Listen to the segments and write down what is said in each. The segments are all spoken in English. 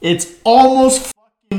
It's almost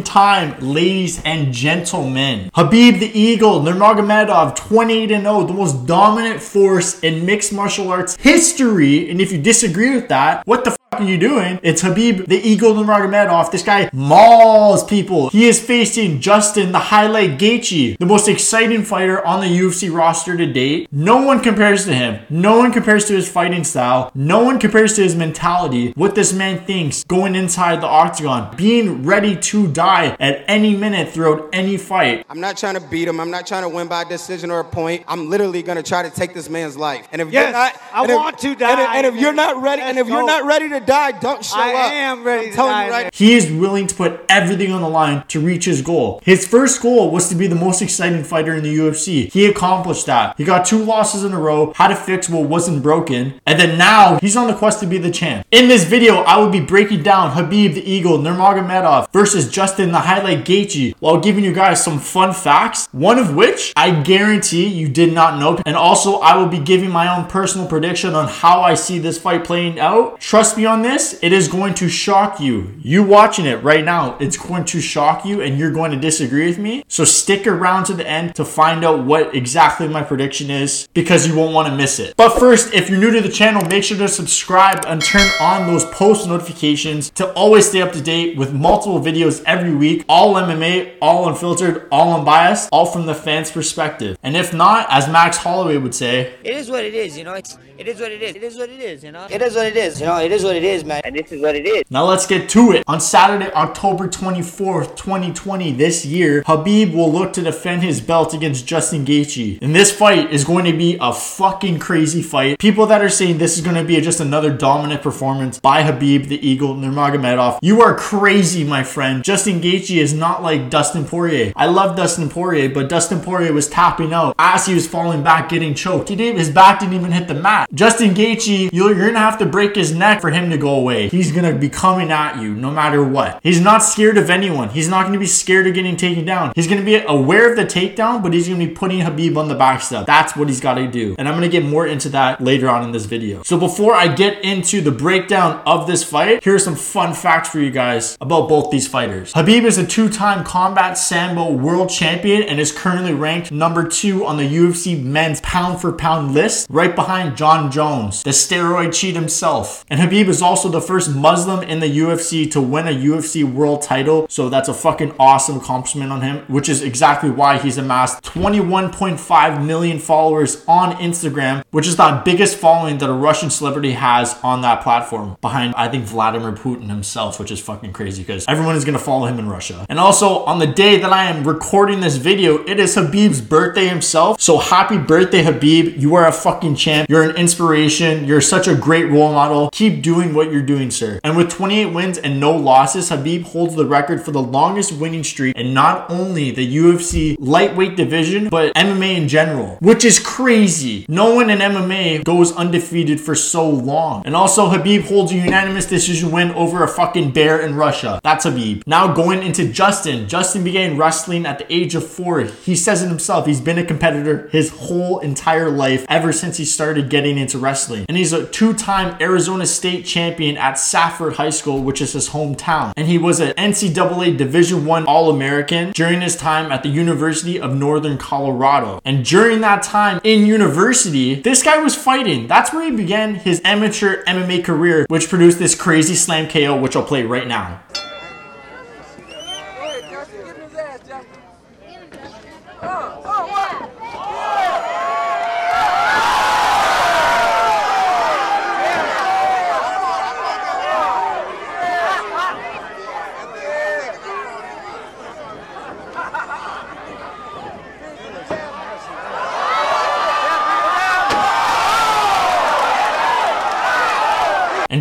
time, ladies and gentlemen. Habib the Eagle Nurmagomedov, 28 0, the most dominant force in mixed martial arts history. And if you disagree with that, what the are you doing? It's Habib the Eagle Nurmagomedov. This guy mauls people. He is facing Justin the Highlight Gaethje, the most exciting fighter on the UFC roster to date. No one compares to him. No one compares to his fighting style. No one compares to his mentality. What this man thinks going inside the octagon, being ready to die at any minute throughout any fight. I'm not trying to beat him. I'm not trying to win by decision or a point. I'm literally gonna try to take this man's life. And if yes, you're not, I want if, to die. And if, and if you're not ready, and if you're not ready to die, don't show I up. I am ready I'm to die. Right he is willing to put everything on the line to reach his goal. His first goal was to be the most exciting fighter in the UFC. He accomplished that. He got two losses in a row, had to fix what wasn't broken, and then now he's on the quest to be the champ. In this video, I will be breaking down Habib the Eagle Nurmagomedov versus Justin the Highlight Gaethje while giving you guys some fun facts, one of which I guarantee you did not know. And also, I will be giving my own personal prediction on how I see this fight playing out. Trust me on this, it is going to shock you. You watching it right now, it's going to shock you and you're going to disagree with me. So stick around to the end to find out what exactly my prediction is because you won't want to miss it. But first, if you're new to the channel, make sure to subscribe and turn on those post notifications to always stay up to date with multiple videos every week, all MMA, all unfiltered, all unbiased, all from the fans' perspective. And if not, as Max Holloway would say, it is what it is, you know. It's, it is what it is. It is what it is, you know. It is what it is, you know. It is what it is, man. And this is what it is. Now let's get to it. On Saturday, October 24th, 2020, this year, Habib will look to defend his belt against Justin Gaethje. And this fight is going to be a fucking crazy fight. People that are saying this is going to be just another dominant performance by Habib, the Eagle, Nurmagomedov, you are crazy, my friend. Justin Gaethje is not like Dustin Poirier. I love Dustin Poirier, but Dustin Poirier was tapping out as he was falling back, getting choked. He didn't, his back didn't even hit the mat. Justin Gaethje, you're, gonna have to break his neck for him to go away. He's gonna be coming at you no matter what. He's not scared of anyone. He's not gonna be scared of getting taken down. He's gonna be aware of the takedown, but he's gonna be putting Habib on the back step. That's what he's gotta do. And I'm gonna get more into that later on in this video. So before I get into the breakdown of this fight, here are some fun facts for you guys about both these fighters. Habib is a two-time combat sambo world champion and is currently ranked number two on the UFC men's pound for pound list, right behind Jon Jon Jones, the steroid cheat himself. And Habib is also the first Muslim in the UFC to win a UFC world title. So that's a fucking awesome accomplishment on him, which is exactly why he's amassed 21.5 million followers on Instagram, which is the biggest following that a Russian celebrity has on that platform behind, I think, Vladimir Putin himself, which is fucking crazy because everyone is going to follow him in Russia. And also on the day that I am recording this video, it is Habib's birthday himself. So happy birthday, Habib. You are a fucking champ. You're an inspiration. You're such a great role model. Keep doing what you're doing, sir. And with 28 wins and no losses, Habib holds the record for the longest winning streak in not only the UFC lightweight division, but MMA in general, which is crazy. No one in MMA goes undefeated for so long. And also, Habib holds a unanimous decision win over a fucking bear in Russia. That's Habib. Now going into Justin. Justin began wrestling at the age of four. He says it himself. He's been a competitor his whole entire life ever since he started getting into wrestling. And he's a two-time Arizona State champion at Safford High School, which is his hometown. And he was an NCAA Division One All-American during his time at the University of Northern Colorado. And during that time in university, this guy was fighting. That's where he began his amateur MMA career, which produced this crazy slam KO, which I'll play right now.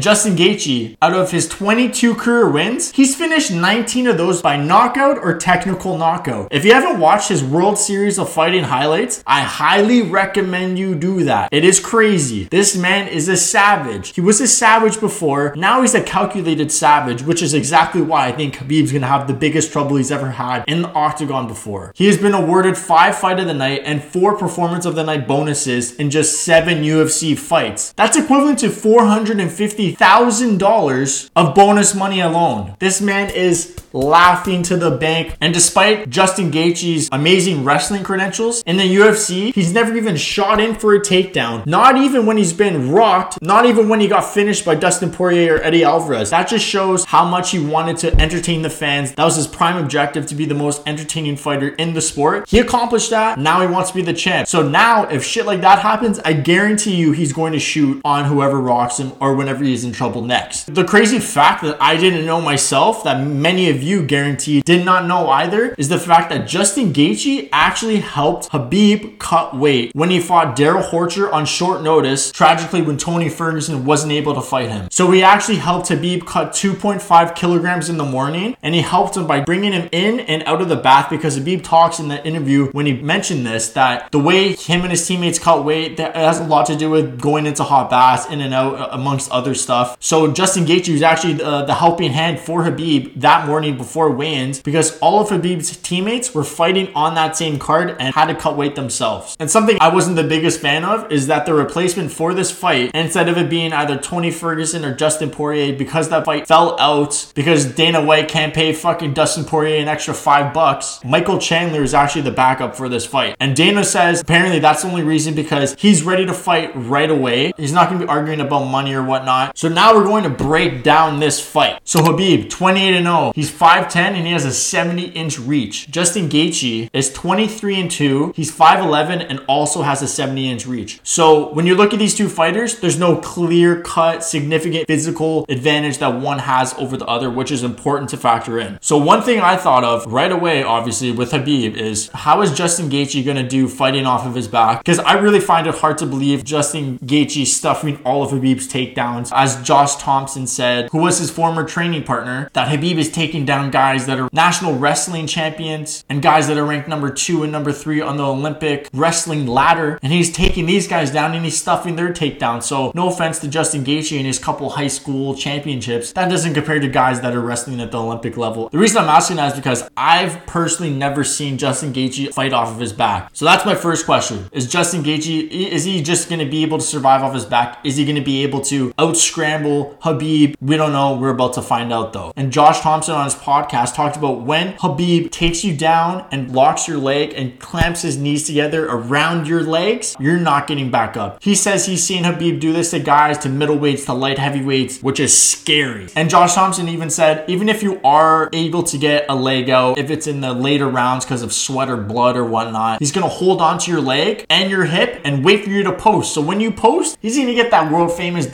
Justin Gaethje, out of his 22 career wins, he's finished 19 of those by knockout or technical knockout. If you haven't watched his World Series of Fighting highlights, I highly recommend you do that. It is crazy. This man is a savage. He was a savage before. Now he's a calculated savage, which is exactly why I think Khabib's gonna have the biggest trouble he's ever had in the octagon before. He has been awarded five fight of the night and four performance of the night bonuses in just seven UFC fights. That's equivalent to 450 $150,000 of bonus money alone. This man is laughing to the bank. And despite Justin Gaethje's amazing wrestling credentials in the UFC, he's never even shot in for a takedown. Not even when he's been rocked, not even when he got finished by Dustin Poirier or Eddie Alvarez. That just shows how much he wanted to entertain the fans. That was his prime objective to be the most entertaining fighter in the sport. He accomplished that. Now he wants to be the champ. So now if shit like that happens, I guarantee you he's going to shoot on whoever rocks him or whenever he's in trouble next. The crazy fact that I didn't know myself that many of you guarantee did not know either is the fact that Justin Gaethje actually helped Khabib cut weight when he fought Darrell Horcher on short notice, tragically when Tony Ferguson wasn't able to fight him. So he actually helped Khabib cut 2.5 kilograms in the morning and he helped him by bringing him in and out of the bath because Khabib talks in the interview when he mentioned this that the way him and his teammates cut weight that has a lot to do with going into hot baths in and out uh, amongst other stuff. So Justin Gaethje was actually the, the helping hand for Habib that morning before weigh-ins because all of Habib's teammates were fighting on that same card and had to cut weight themselves. And something I wasn't the biggest fan of is that the replacement for this fight, instead of it being either Tony Ferguson or Dustin Poirier, because that fight fell out because Dana White can't pay fucking Dustin Poirier an extra five bucks, Michael Chandler is actually the backup for this fight. And Dana says apparently that's the only reason because he's ready to fight right away. He's not going to be arguing about money or whatnot. So now we're going to break down this fight. So Habib, 28 and 0. He's 5'10 and he has a 70 inch reach. Justin Gaethje is 23 and 2. He's 5'11 and also has a 70 inch reach. So when you look at these two fighters, there's no clear cut, significant physical advantage that one has over the other, which is important to factor in. So one thing I thought of right away, obviously, with Habib is how is Justin Gaethje going to do fighting off of his back? Because I really find it hard to believe Justin Gaethje stuffing all of Habib's takedowns. As Josh Thompson said, who was his former training partner, that Habib is taking down guys that are national wrestling champions and guys that are ranked number two and number three on the Olympic wrestling ladder. And he's taking these guys down and he's stuffing their takedowns. So no offense to Justin Gaethje and his couple high school championships, that doesn't compare to guys that are wrestling at the Olympic level. The reason I'm asking that is because I've personally never seen Justin Gaethje fight off of his back. So that's my first question. Is Justin Gaethje, is he just going to be able to survive off his back? Is he going to be able to out scramble Habib, We don't know. We're about to find out though. And Josh Thompson on his podcast talked about when Habib takes you down and locks your leg and clamps his knees together around your legs, you're not getting back up. He says he's seen Habib do this to guys, to middleweights, to light heavyweights, which is scary. And Josh Thompson even said, even if you are able to get a leg out, if it's in the later rounds because of sweat or blood or whatnot, he's gonna hold onto your leg and your hip and wait for you to post. So when you post, he's gonna get that world famous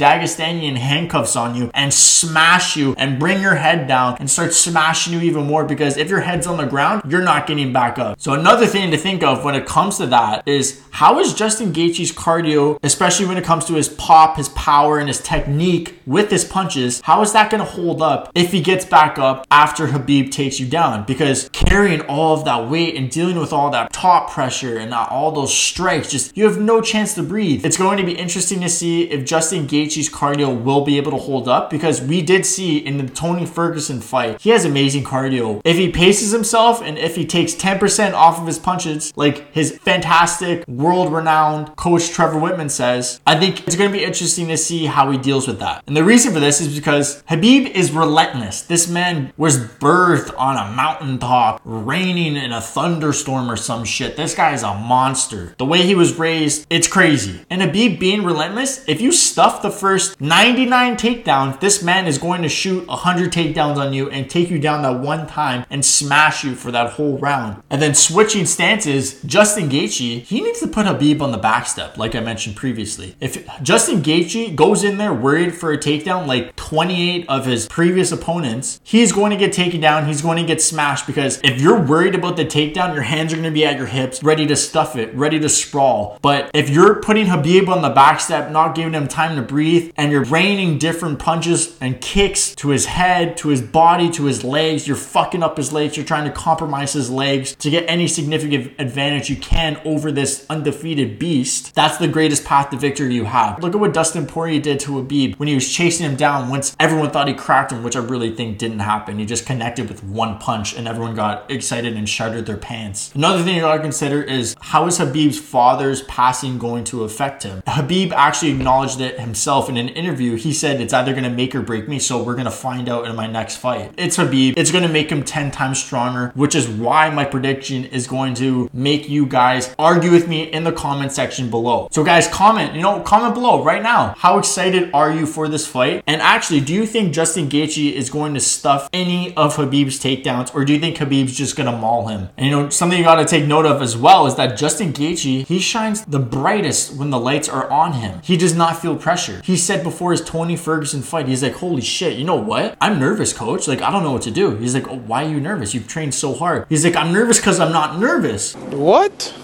Dagestanian handcuffs on you and smash you and bring your head down and start smashing you even more because if your head's on the ground, you're not getting back up. So another thing to think of when it comes to that is how is Justin Gaethje's cardio, especially when it comes to his pop, his power, and his technique with his punches, how is that going to hold up if he gets back up after Habib takes you down? Because carrying all of that weight and dealing with all that top pressure and all those strikes, just you have no chance to breathe. It's going to be interesting to see if Justin Gaethje's cardio will be able to hold up because we did see in the Tony Ferguson fight, he has amazing cardio. If he paces himself and if he takes 10% off of his punches, like his fantastic world renowned coach Trevor Wittman says, I think it's going to be interesting to see how he deals with that. And the reason for this is because Habib is relentless. This man was birthed on a mountaintop, raining in a thunderstorm or some shit. This guy is a monster. The way he was raised, it's crazy. And Khabib being relentless, if you stuff the first 99 takedowns, this man is going to shoot 100 takedowns on you and take you down that one time and smash you for that whole round. And then switching stances, Justin Gaethje, he needs to put Habib on the back step, like I mentioned previously. If Justin Gaethje goes in there worried for a takedown like 28 of his previous opponents, he's going to get taken down. He's going to get smashed because if you're worried about the takedown, your hands are going to be at your hips, ready to stuff it, ready to sprawl. But if you're putting Habib on the back step, not giving him time to breathe, and you're raining different punches and kicks to his head, to his body, to his legs, you're fucking up his legs. You're trying to compromise his legs to get any significant advantage you can over this undefeated beast. That's the greatest path to victory you have. Look at what Dustin Poirier did to Habib when he was chasing him down once everyone thought he cracked him, which I really think didn't happen. He just connected with one punch and everyone got excited and shuddered their pants. Another thing you gotta consider is how is Habib's father's passing going to affect him? Habib actually acknowledged it himself in an interview interview, he said it's either going to make or break me. So we're going to find out in my next fight. It's Habib. It's going to make him 10 times stronger, which is why my prediction is going to make you guys argue with me in the comment section below. So guys, comment, you know, comment below right now. How excited are you for this fight? And actually, do you think Justin Gaethje is going to stuff any of Habib's takedowns or do you think Habib's just going to maul him? And you know, something you got to take note of as well is that Justin Gaethje, he shines the brightest when the lights are on him. He does not feel pressure. He said before Tony Ferguson fight, he's like, holy shit, you know what? I'm nervous, coach. Like, I don't know what to do. He's like, oh, why are you nervous? You've trained so hard. He's like, I'm nervous because I'm not nervous. What?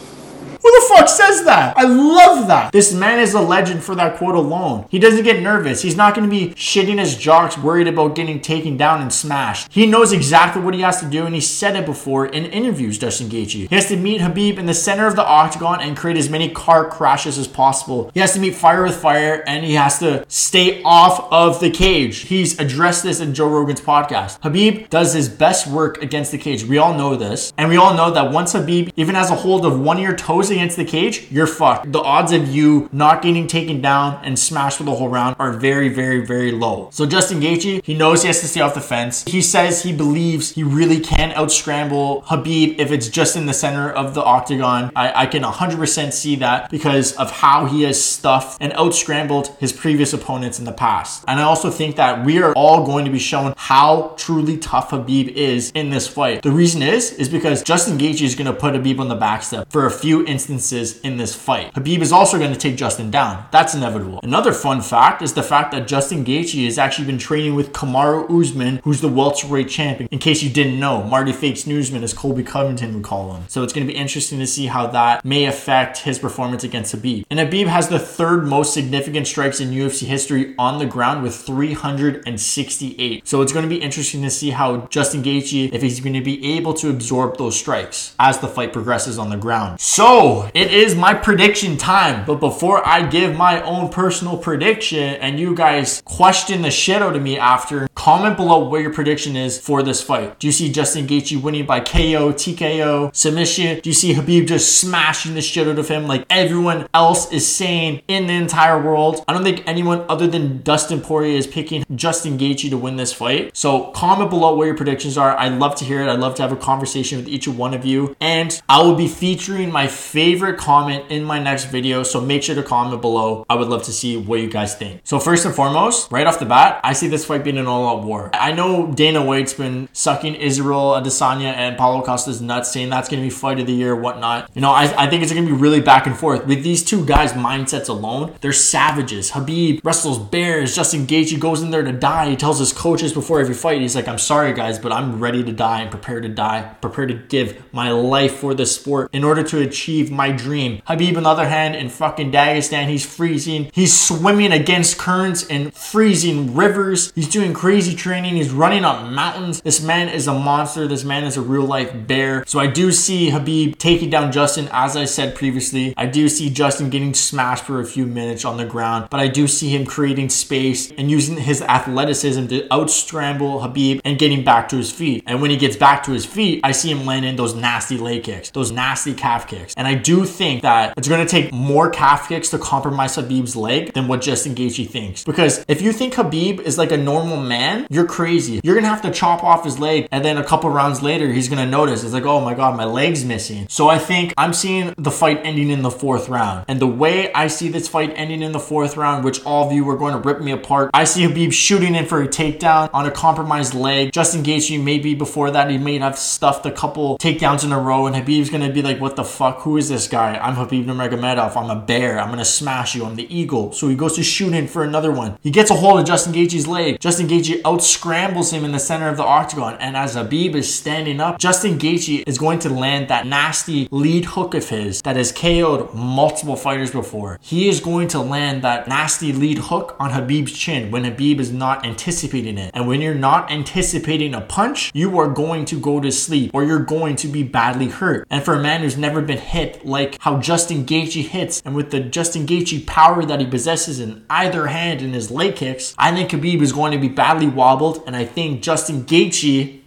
Who the fuck says that? I love that. This man is a legend for that quote alone. He doesn't get nervous. He's not going to be shitting his jocks worried about getting taken down and smashed. He knows exactly what he has to do and he said it before in interviews, Justin Gaethje. He has to meet Habib in the center of the octagon and create as many car crashes as possible. He has to meet fire with fire and he has to stay off of the cage. He's addressed this in Joe Rogan's podcast. Habib does his best work against the cage. We all know this. And we all know that once Habib even has a hold of one of your toes against the cage, you're fucked. The odds of you not getting taken down and smashed for the whole round are very, very, very low. So Justin Gaethje, he knows he has to stay off the fence. He says he believes he really can outscramble Habib if it's just in the center of the octagon. I, I can 100% see that because of how he has stuffed and outscrambled his previous opponents in the past. And I also think that we are all going to be shown how truly tough Habib is in this fight. The reason is, is because Justin Gaethje is going to put Habib on the back step for a few instances in this fight. Habib is also going to take Justin down. That's inevitable. Another fun fact is the fact that Justin Gaethje has actually been training with Kamaru Usman, who's the welterweight champion. In case you didn't know, Marty Fakes Newsman, as Colby Covington would call him. So it's going to be interesting to see how that may affect his performance against Habib. And Habib has the third most significant strikes in UFC history on the ground with 368. So it's going to be interesting to see how Justin Gaethje, if he's going to be able to absorb those strikes as the fight progresses on the ground. So it is my prediction time. But before I give my own personal prediction and you guys question the shit out of me after, comment below what your prediction is for this fight. Do you see Justin Gaethje winning by KO, TKO, submission? Do you see Habib just smashing the shit out of him like everyone else is saying in the entire world? I don't think anyone other than Dustin Poirier is picking Justin Gaethje to win this fight. So comment below what your predictions are. I'd love to hear it. I'd love to have a conversation with each one of you. And I will be featuring my favorite comment in my next video. So make sure to comment below. I would love to see what you guys think. So first and foremost, right off the bat, I see this fight being an all-out war. I know Dana White's been sucking Israel Adesanya and Paulo Costa's nuts, saying that's going to be fight of the year, whatnot. You know, I, I think it's going to be really back and forth. With these two guys' mindsets alone, they're savages. Habib wrestles bears. Justin Gaethje goes in there to die. He tells his coaches before every fight, he's like, I'm sorry, guys, but I'm ready to die and prepared to die, prepared to give my life for this sport in order to achieve my dream. Habib, on the other hand, in fucking Dagestan, he's freezing. He's swimming against currents and freezing rivers. He's doing crazy training. He's running up mountains. This man is a monster. This man is a real life bear. So I do see Habib taking down Justin, as I said previously. I do see Justin getting smashed for a few minutes on the ground, but I do see him creating space and using his athleticism to outstramble Habib and getting back to his feet. And when he gets back to his feet, I see him landing those nasty leg kicks, those nasty calf kicks. And I do think that it's going to take more calf kicks to compromise Habib's leg than what Justin Gaethje thinks. Because if you think Habib is like a normal man, you're crazy. You're going to have to chop off his leg and then a couple rounds later, he's going to notice it's like, oh my God, my leg's missing. So I think I'm seeing the fight ending in the fourth round. And the way I see this fight ending in the fourth round, which all of you are going to rip me apart, I see Habib shooting in for a takedown on a compromised leg. Justin Gaethje, maybe before that, he may have stuffed a couple takedowns in a row, and Habib's going to be like, what the fuck? Who is this guy? I'm Habib Nurmagomedov. I'm a bear. I'm to smash you. I'm the eagle. So he goes to shoot in for another one. He gets a hold of Justin Gaethje's leg. Justin Gaethje out scrambles him in the center of the octagon. And as Habib is standing up, Justin Gaethje is going to land that nasty lead hook of his that has KO'd multiple fighters before. He is going to land that nasty lead hook on Habib's chin when Habib is not anticipating it. And when you're not anticipating a punch, you are going to go to sleep or you're going to be badly hurt. And for a man who's never been hit like how Justin Gaethje hits and with the Justin Gaethje power that he possesses in either hand in his leg kicks, I think Habib is going to be badly wobbled and I think Justin Gaethje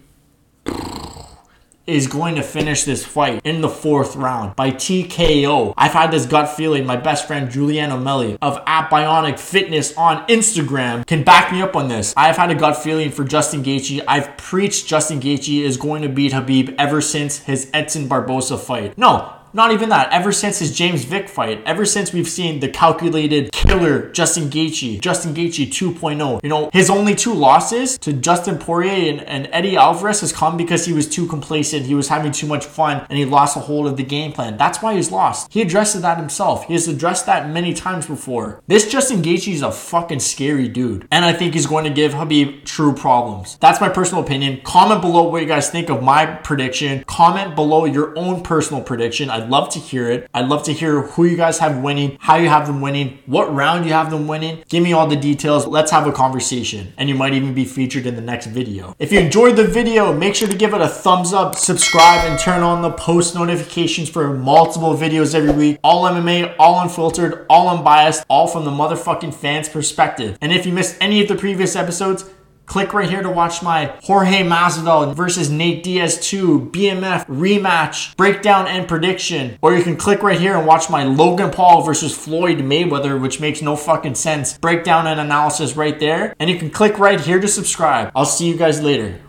is going to finish this fight in the fourth round by TKO. I've had this gut feeling. My best friend Julian O'Malley of at Bionic Fitness on Instagram can back me up on this. I've had a gut feeling for Justin Gaethje. I've preached Justin Gaethje is going to beat Habib ever since his Edson Barbosa fight. No, not even that. Ever since his James Vick fight, ever since we've seen the calculated killer Justin Gaethje, Justin Gaethje 2.0, you know, his only two losses to Justin Poirier and, and Eddie Alvarez has come because he was too complacent, he was having too much fun, and he lost a hold of the game plan. That's why he's lost. He addressed that himself. He has addressed that many times before. This Justin Gaethje is a fucking scary dude, and I think he's going to give Khabib true problems. That's my personal opinion. Comment below what you guys think of my prediction. Comment below your own personal prediction. I'd love to hear it. I'd love to hear who you guys have winning, how you have them winning, what round you have them winning. Give me all the details. Let's have a conversation. And you might even be featured in the next video. If you enjoyed the video, make sure to give it a thumbs up, subscribe, and turn on the post notifications for multiple videos every week. All MMA, all unfiltered, all unbiased, all from the motherfucking fans' perspective. And if you missed any of the previous episodes, Click right here to watch my Jorge Masvidal versus Nate Diaz 2 BMF rematch breakdown and prediction. Or you can click right here and watch my Logan Paul versus Floyd Mayweather, which makes no fucking sense. Breakdown and analysis right there. And you can click right here to subscribe. I'll see you guys later.